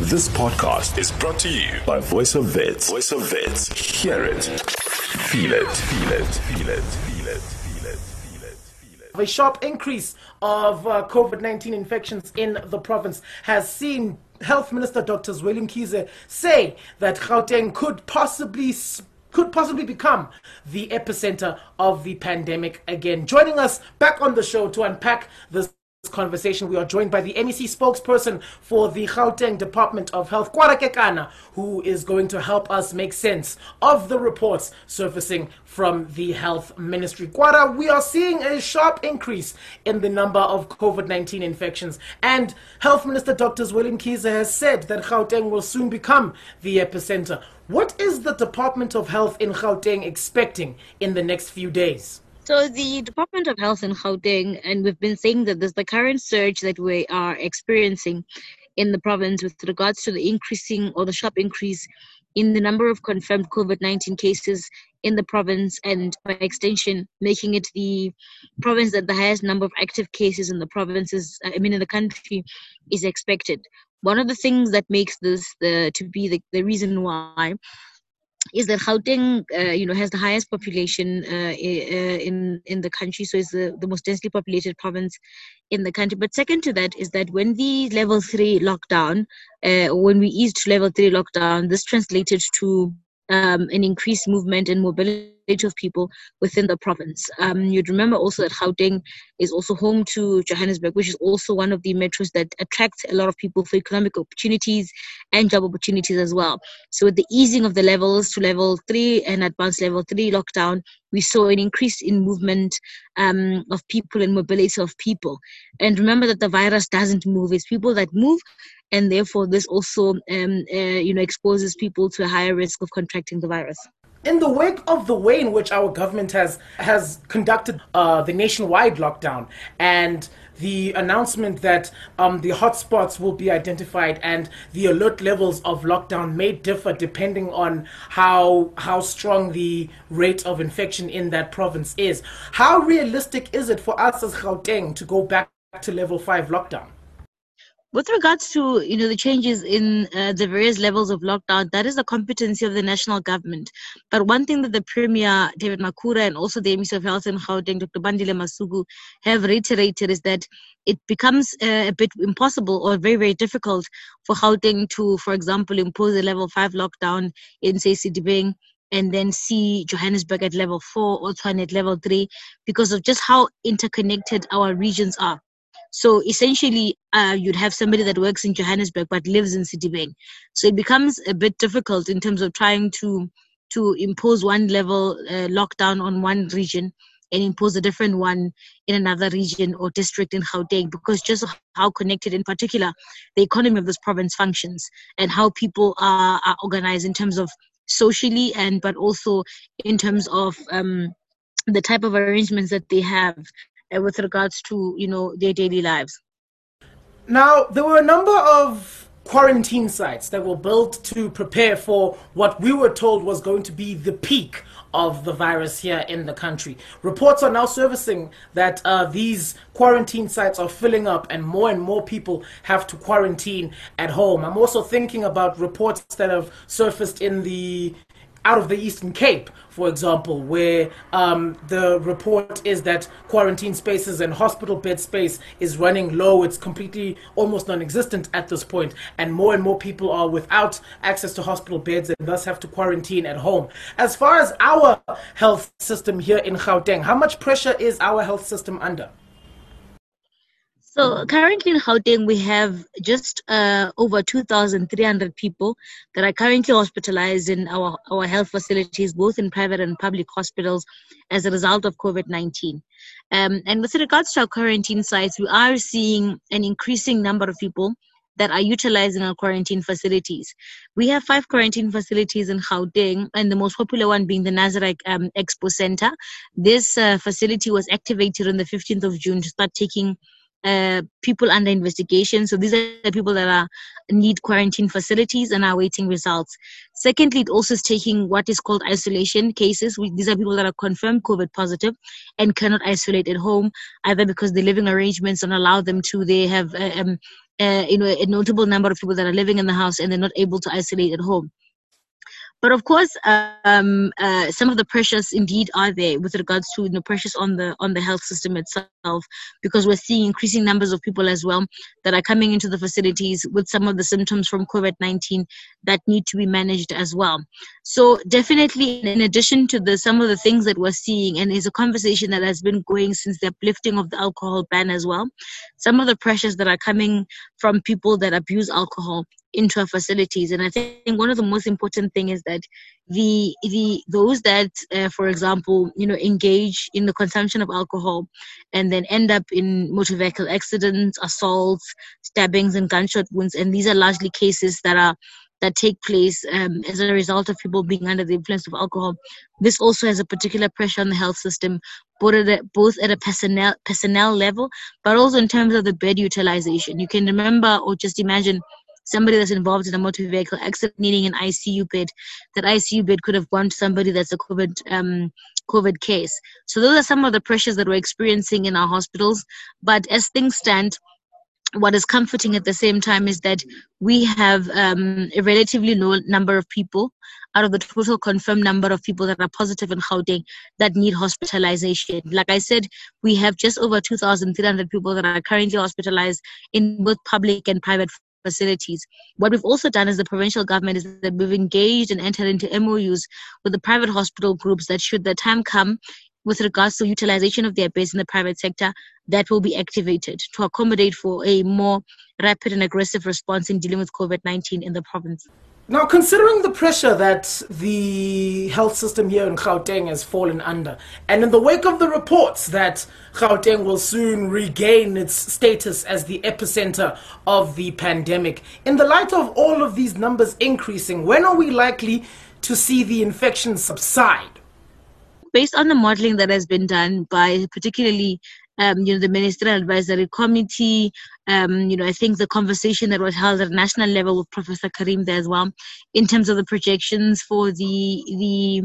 This podcast is brought to you by Voice of Wits. Voice of Wits. Hear it. Feel it. Feel it. Feel it. Feel it. Feel it. Feel it. Feel it. A sharp increase of uh, COVID 19 infections in the province has seen Health Minister Dr. Zweli Mkhize say that Gauteng could possibly. Sp- could possibly become the epicenter of the pandemic again. Joining us back on the show to unpack this conversation, we are joined by the MEC spokesperson for the Gauteng Department of Health, Kwara Kekana, who is going to help us make sense of the reports surfacing from the Health Ministry. Kwara, we are seeing a sharp increase in the number of COVID 19 infections, and Health Minister Dr. Zweli Mkhize has said that Gauteng will soon become the epicenter. What is the Department of Health in Gauteng expecting in the next few days? So the Department of Health in Gauteng, and we've been saying that there's the current surge that we are experiencing in the province with regards to the increasing or the sharp increase in the number of confirmed COVID-19 cases in the province, and by extension, making it the province that the highest number of active cases in the provinces, uh, I mean, in the country, is expected. One of the things that makes this the to be the, the reason why is that Gauteng, uh, you know, has the highest population uh, in in the country, so it's the, the most densely populated province in the country. But second to that is that when the level three lockdown, uh, when we eased level three lockdown, this translated to um, an increased movement and mobility of people within the province. Um, you'd remember also that Gauteng is also home to Johannesburg, which is also one of the metros that attracts a lot of people for economic opportunities and job opportunities as well. So, with the easing of the levels to level three and advanced level three lockdown, we saw an increase in movement um, of people and mobility of people. And remember that the virus doesn't move; it's people that move, and therefore this also um, uh, you know exposes people to a higher risk of contracting the virus. In the wake of the way in which our government has has conducted uh, the nationwide lockdown and the announcement that um, the hotspots will be identified and the alert levels of lockdown may differ depending on how how strong the rate of infection in that province is. How realistic is it for us as Gauteng to go back to level five lockdown? With regards to you know the changes in uh, the various levels of lockdown, that is the competency of the national government. But one thing that the Premier David Makhura and also the Minister of Health and Gauteng Dr. Bandile Masuku have reiterated is that it becomes uh, a bit impossible or very very difficult for Gauteng to, for example, impose a level five lockdown in say Sedibeng and then see Johannesburg at level four or Tshwane at level three because of just how interconnected our regions are. So essentially, uh, you'd have somebody that works in Johannesburg but lives in Sedibeng. So it becomes a bit difficult in terms of trying to to impose one level uh, lockdown on one region and impose a different one in another region or district in Gauteng because just how connected in particular the economy of this province functions and how people are, are organized in terms of socially and but also in terms of um, the type of arrangements that they have uh, with regards to you know their daily lives. Now there were a number of quarantine sites that were built to prepare for what we were told was going to be the peak of the virus here in the country. Reports are now surfacing that uh, these quarantine sites are filling up and more and more people have to quarantine at home. I'm also thinking about reports that have surfaced in the out of the Eastern Cape, for example, where um, the report is that quarantine spaces and hospital bed space is running low. It's completely almost non existent at this point, and more and more people are without access to hospital beds and thus have to quarantine at home. As far as our health system here in Gauteng, how much pressure is our health system under? So currently in Gauteng, we have just uh, over 2,300 people that are currently hospitalized in our, our health facilities, both in private and public hospitals, as a result of COVID-19. Um, and with regards to our quarantine sites, we are seeing an increasing number of people that are utilizing our quarantine facilities. We have five quarantine facilities in Gauteng, and the most popular one being the Nasrec um, Expo Center. This uh, facility was activated on the 15th of June to start taking uh, people under investigation. So these are the people that are need quarantine facilities and are waiting results. Secondly, it also is taking what is called isolation cases. We, these are people that are confirmed COVID positive and cannot isolate at home, either because the living arrangements don't allow them to. They have uh, um, uh, you know a notable number of people that are living in the house and they're not able to isolate at home. But of course, um, uh, some of the pressures indeed are there with regards to you know, pressures on the on the health system itself, because we're seeing increasing numbers of people as well that are coming into the facilities with some of the symptoms from COVID-19 that need to be managed as well. So definitely, in addition to the some of the things that we're seeing, and is a conversation that has been going since the uplifting of the alcohol ban as well, some of the pressures that are coming from people that abuse alcohol into our facilities. And I think one of the most important thing is that the the those that, uh, for example, you know, engage in the consumption of alcohol and then end up in motor vehicle accidents, assaults, stabbings, and gunshot wounds, and these are largely cases that are that take place um, as a result of people being under the influence of alcohol. This also has a particular pressure on the health system, both at a, both at a personnel personnel level, but also in terms of the bed utilization. You can remember or just imagine somebody that's involved in a motor vehicle accident needing an ICU bed, that ICU bed could have gone to somebody that's a COVID um, COVID case. So those are some of the pressures that we're experiencing in our hospitals. But as things stand, what is comforting at the same time is that we have um, a relatively low number of people out of the total confirmed number of people that are positive in Gauteng that need hospitalization. Like I said, we have just over 2,300 people that are currently hospitalized in both public and private facilities. What we've also done as the provincial government is that we've engaged and entered into MOUs with the private hospital groups that should the time come with regards to utilization of their beds in the private sector, that will be activated to accommodate for a more rapid and aggressive response in dealing with COVID 19 in the province. Now, considering the pressure that the health system here in Gauteng has fallen under, and in the wake of the reports that Gauteng will soon regain its status as the epicenter of the pandemic, in the light of all of these numbers increasing, when are we likely to see the infection subside? Based on the modeling that has been done by particularly um, you know, the ministerial advisory committee. Um, you know, I think the conversation that was held at national level with Professor Karim there as well, in terms of the projections for the the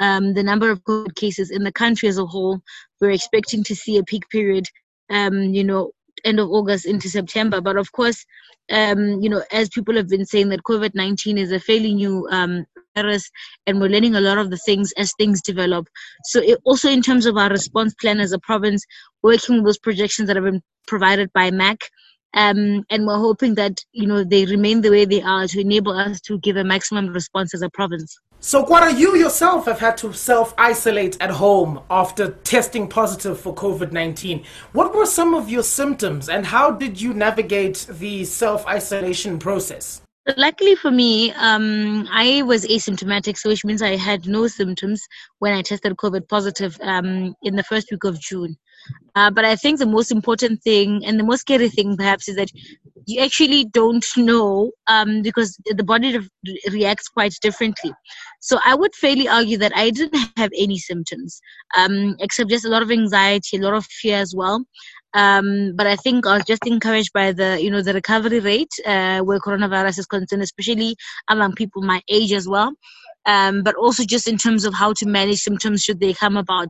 um, the number of COVID cases in the country as a whole, we're expecting to see a peak period. Um, you know, end of August into September. But of course, um, you know, as people have been saying that COVID 19 is a fairly new um, virus and we're learning a lot of the things as things develop. So, it, also in terms of our response plan as a province, working with those projections that have been provided by MAC. Um, and we're hoping that you know they remain the way they are to enable us to give a maximum response as a province. So, Kwara, you yourself have had to self isolate at home after testing positive for COVID 19. What were some of your symptoms and how did you navigate the self isolation process? Luckily for me, um, I was asymptomatic, so which means I had no symptoms when I tested COVID positive um, in the first week of June. Uh, but I think the most important thing and the most scary thing, perhaps, is that you actually don't know um, because the body re- reacts quite differently. So I would fairly argue that I didn't have any symptoms, um, except just a lot of anxiety, a lot of fear as well. Um, but I think I was just encouraged by the, you know, the recovery rate uh, where coronavirus is concerned, especially among people my age as well. Um, but also just in terms of how to manage symptoms should they come about.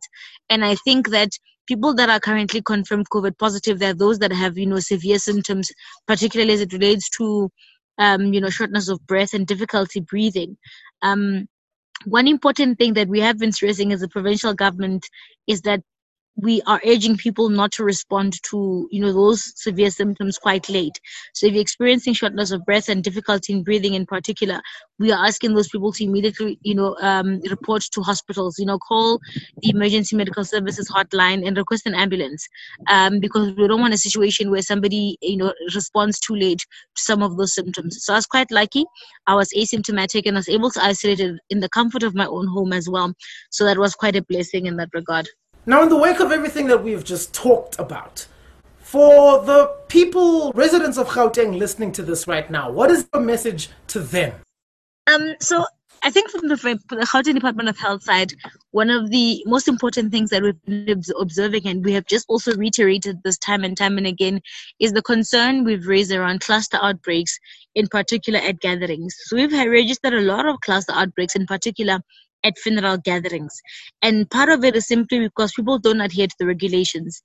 And I think that people that are currently confirmed COVID positive, there are those that have, you know, severe symptoms, particularly as it relates to, um, you know, shortness of breath and difficulty breathing. Um, one important thing that we have been stressing as a provincial government is that we are urging people not to respond to you know those severe symptoms quite late. So if you're experiencing shortness of breath and difficulty in breathing in particular we are asking those people to immediately you know um, report to hospitals. You know call the emergency medical services hotline and request an ambulance um, because we don't want a situation where somebody you know responds too late to some of those symptoms. So i was quite lucky. I was asymptomatic and i was able to isolate it in the comfort of my own home as well. So that was quite a blessing in that regard now, in the wake of everything that we've just talked about, for the people, residents of Gauteng listening to this right now, what is the message to them? Um, so I think from the, the Gauteng Department of Health side, one of the most important things that we've been observing, and we have just also reiterated this time and time and again, is the concern we've raised around cluster outbreaks, in particular at gatherings. So we've registered a lot of cluster outbreaks, in particular at funeral gatherings. And part of it is simply because people don't adhere to the regulations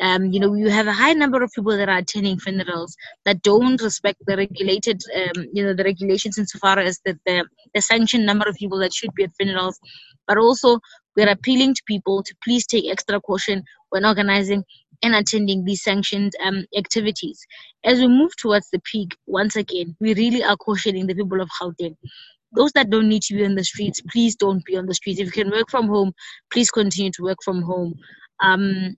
um, you know, you have a high number of people that are attending funerals that don't respect the regulated, um, you know, the regulations insofar as the, the, the sanctioned number of people that should be at funerals. But also, we're appealing to people to please take extra caution when organizing and attending these sanctioned um, activities. As we move towards the peak, once again, we really are cautioning the people of Gauteng those that don't need to be on the streets, please don't be on the streets. If you can work from home, please continue to work from home. Um,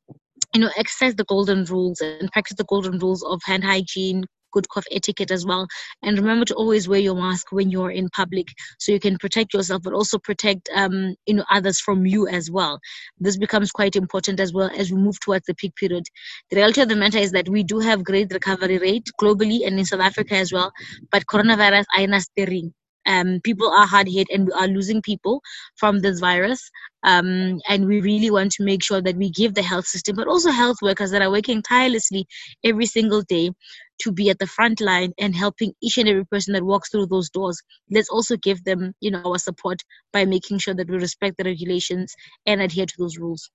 you know, exercise the golden rules and practice the golden rules of hand hygiene, good cough etiquette as well. And remember to always wear your mask when you're in public so you can protect yourself, but also protect um, you know others from you as well. This becomes quite important as well as we move towards the peak period. The reality of the matter is that we do have great recovery rate globally and in South Africa as well, but coronavirus aina steering um, people are hard hit and we are losing people from this virus. Um, and we really want to make sure that we give the health system, but also health workers that are working tirelessly every single day to be at the front line and helping each and every person that walks through those doors. Let's also give them, you know, our support by making sure that we respect the regulations and adhere to those rules.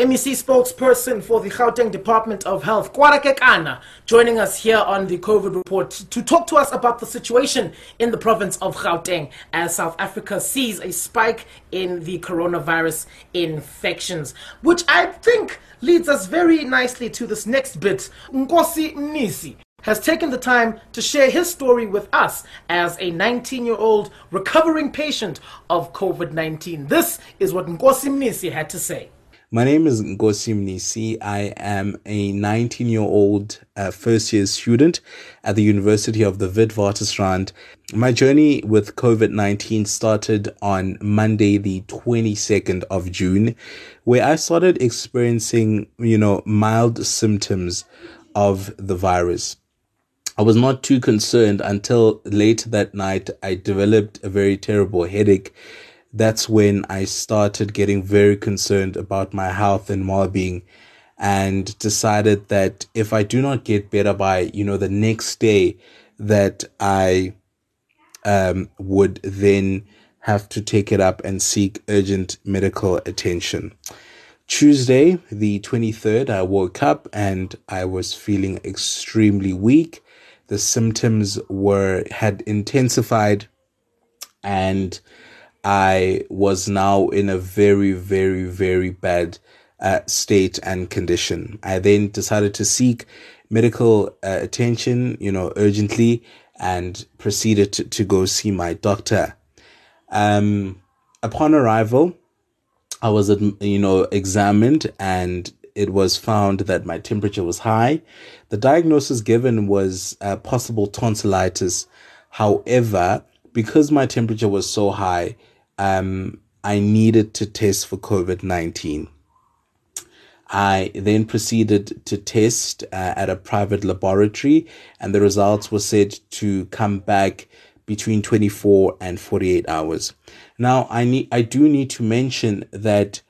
MEC spokesperson for the Gauteng Department of Health, Kwara Kekana, joining us here on the COVID report to talk to us about the situation in the province of Gauteng as South Africa sees a spike in the coronavirus infections, which I think leads us very nicely to this next bit. Nkosi Mnisi has taken the time to share his story with us as a 19 year old recovering patient of COVID 19. This is what Nkosi Mnisi had to say. My name is Nkosi Mnisi. I am a 19 year old uh, first year student at the University of the Witwatersrand. My journey with COVID 19 started on Monday, the 22nd of June, where I started experiencing, you know, mild symptoms of the virus. I was not too concerned until late that night. I developed a very terrible headache that's when I started getting very concerned about my health and well being and decided that if I do not get better by, you know, the next day, that I um, would then have to take it up and seek urgent medical attention. Tuesday, the 23rd, I woke up and I was feeling extremely weak. The symptoms were had intensified and I was now in a very, very, very bad uh, state and condition. I then decided to seek medical uh, attention, you know, urgently and proceeded to, to go see my doctor. Um, upon arrival, I was, you know, examined and it was found that my temperature was high. The diagnosis given was uh, possible tonsillitis. However, because my temperature was so high, um, I needed to test for COVID 19. I then proceeded to test uh, at a private laboratory, and the results were said to come back between 24 and 48 hours. Now, I need I do need to mention that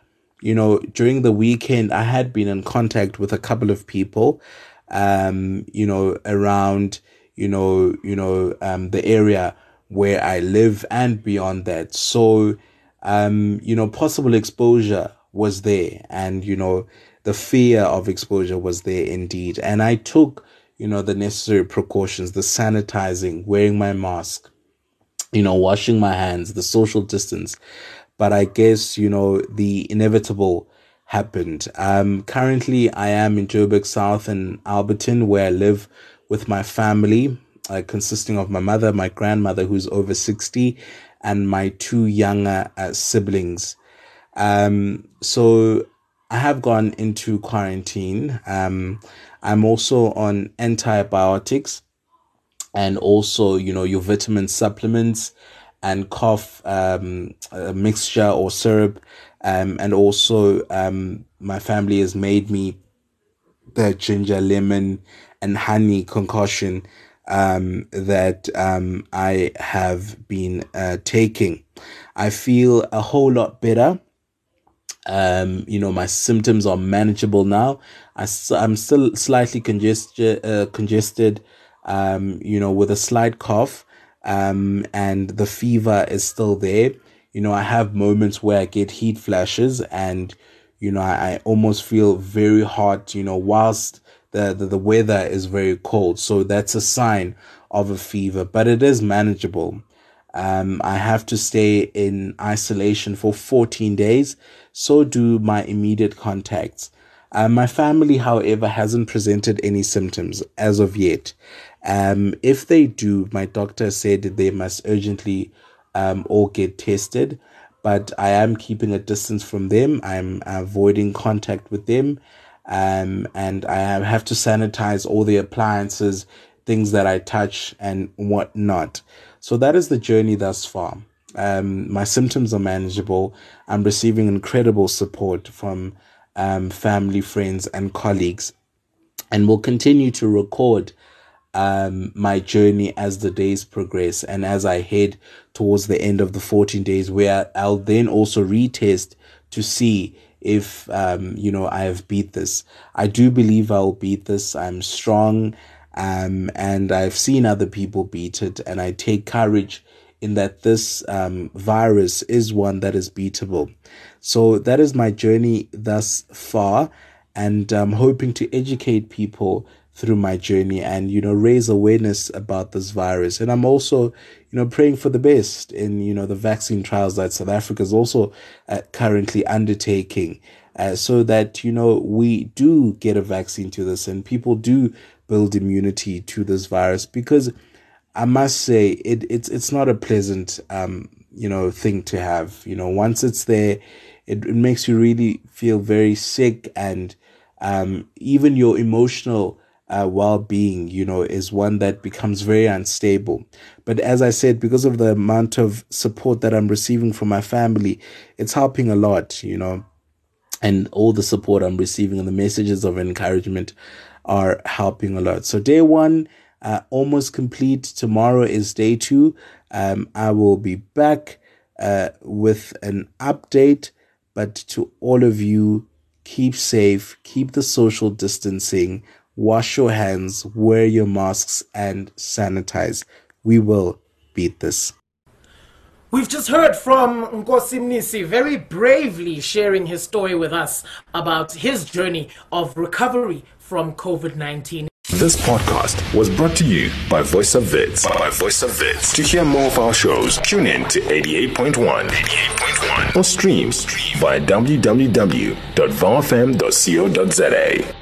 you know during the weekend I had been in contact with a couple of people, um, you know around you know you know um, the area where I live and beyond that. So, um, you know, possible exposure was there and, you know, the fear of exposure was there indeed. And I took, you know, the necessary precautions, the sanitizing, wearing my mask, you know, washing my hands, the social distance. But I guess, you know, the inevitable happened. Um, currently I am in Joburg South and Alberton where I live with my family uh, consisting of my mother, my grandmother, who's over 60, and my two younger uh, siblings. Um, so I have gone into quarantine. Um, I'm also on antibiotics and also, you know, your vitamin supplements and cough um, mixture or syrup. Um, and also, um, my family has made me the ginger, lemon, and honey concoction um, that um, I have been uh, taking. I feel a whole lot better. Um, you know, my symptoms are manageable now. I, am still slightly congested, uh, congested, um, you know, with a slight cough, um, and the fever is still there. You know, I have moments where I get heat flashes and, you know, I, I almost feel very hot, you know, whilst the, the, the weather is very cold. So that's a sign of a fever, but it is manageable. Um, I have to stay in isolation for 14 days. So do my immediate contacts. Uh, my family, however, hasn't presented any symptoms as of yet. Um, if they do, my doctor said they must urgently um, all get tested. But I am keeping a distance from them. I'm avoiding contact with them. Um, and I have to sanitize all the appliances, things that I touch, and whatnot. So that is the journey thus far. Um, my symptoms are manageable. I'm receiving incredible support from um, family, friends, and colleagues, and will continue to record um, my journey as the days progress and as I head towards the end of the 14 days, where I'll then also retest to see if um, you know I have beat this. I do believe I'll beat this. I'm strong, um, and I've seen other people beat it, and I take courage in that this um, virus is one that is beatable. So that is my journey thus far, and I'm hoping to educate people through my journey and you know raise awareness about this virus. And i'm also you know praying for the best in you know the vaccine trials that south africa is also uh, currently undertaking uh, so that you know we do get a vaccine to this and people do build immunity to this virus. Because i must say it it's it's not a pleasant um you know thing to have. You know once it's there it, it makes you really feel very sick and um even your emotional uh, well-being you know is one that becomes very unstable. But as i said because of the amount of support that i'm receiving from my family it's helping a lot you know. And all the support i'm receiving and the messages of encouragement are helping a lot. So day one uh, almost complete. Tomorrow is day two. Um, i will be back uh, with an update. But to all of you keep safe keep the social distancing wash your hands, wear your masks, and sanitize. We will beat this. We've just heard from Nkosi Mnisi very bravely sharing his story with us about his journey of recovery from COVID 19. This podcast was brought to you by Voice of Wits. By Voice of Wits. To hear more of our shows, tune in to 88.1, 88.1 or stream via www.vowfm.co.za.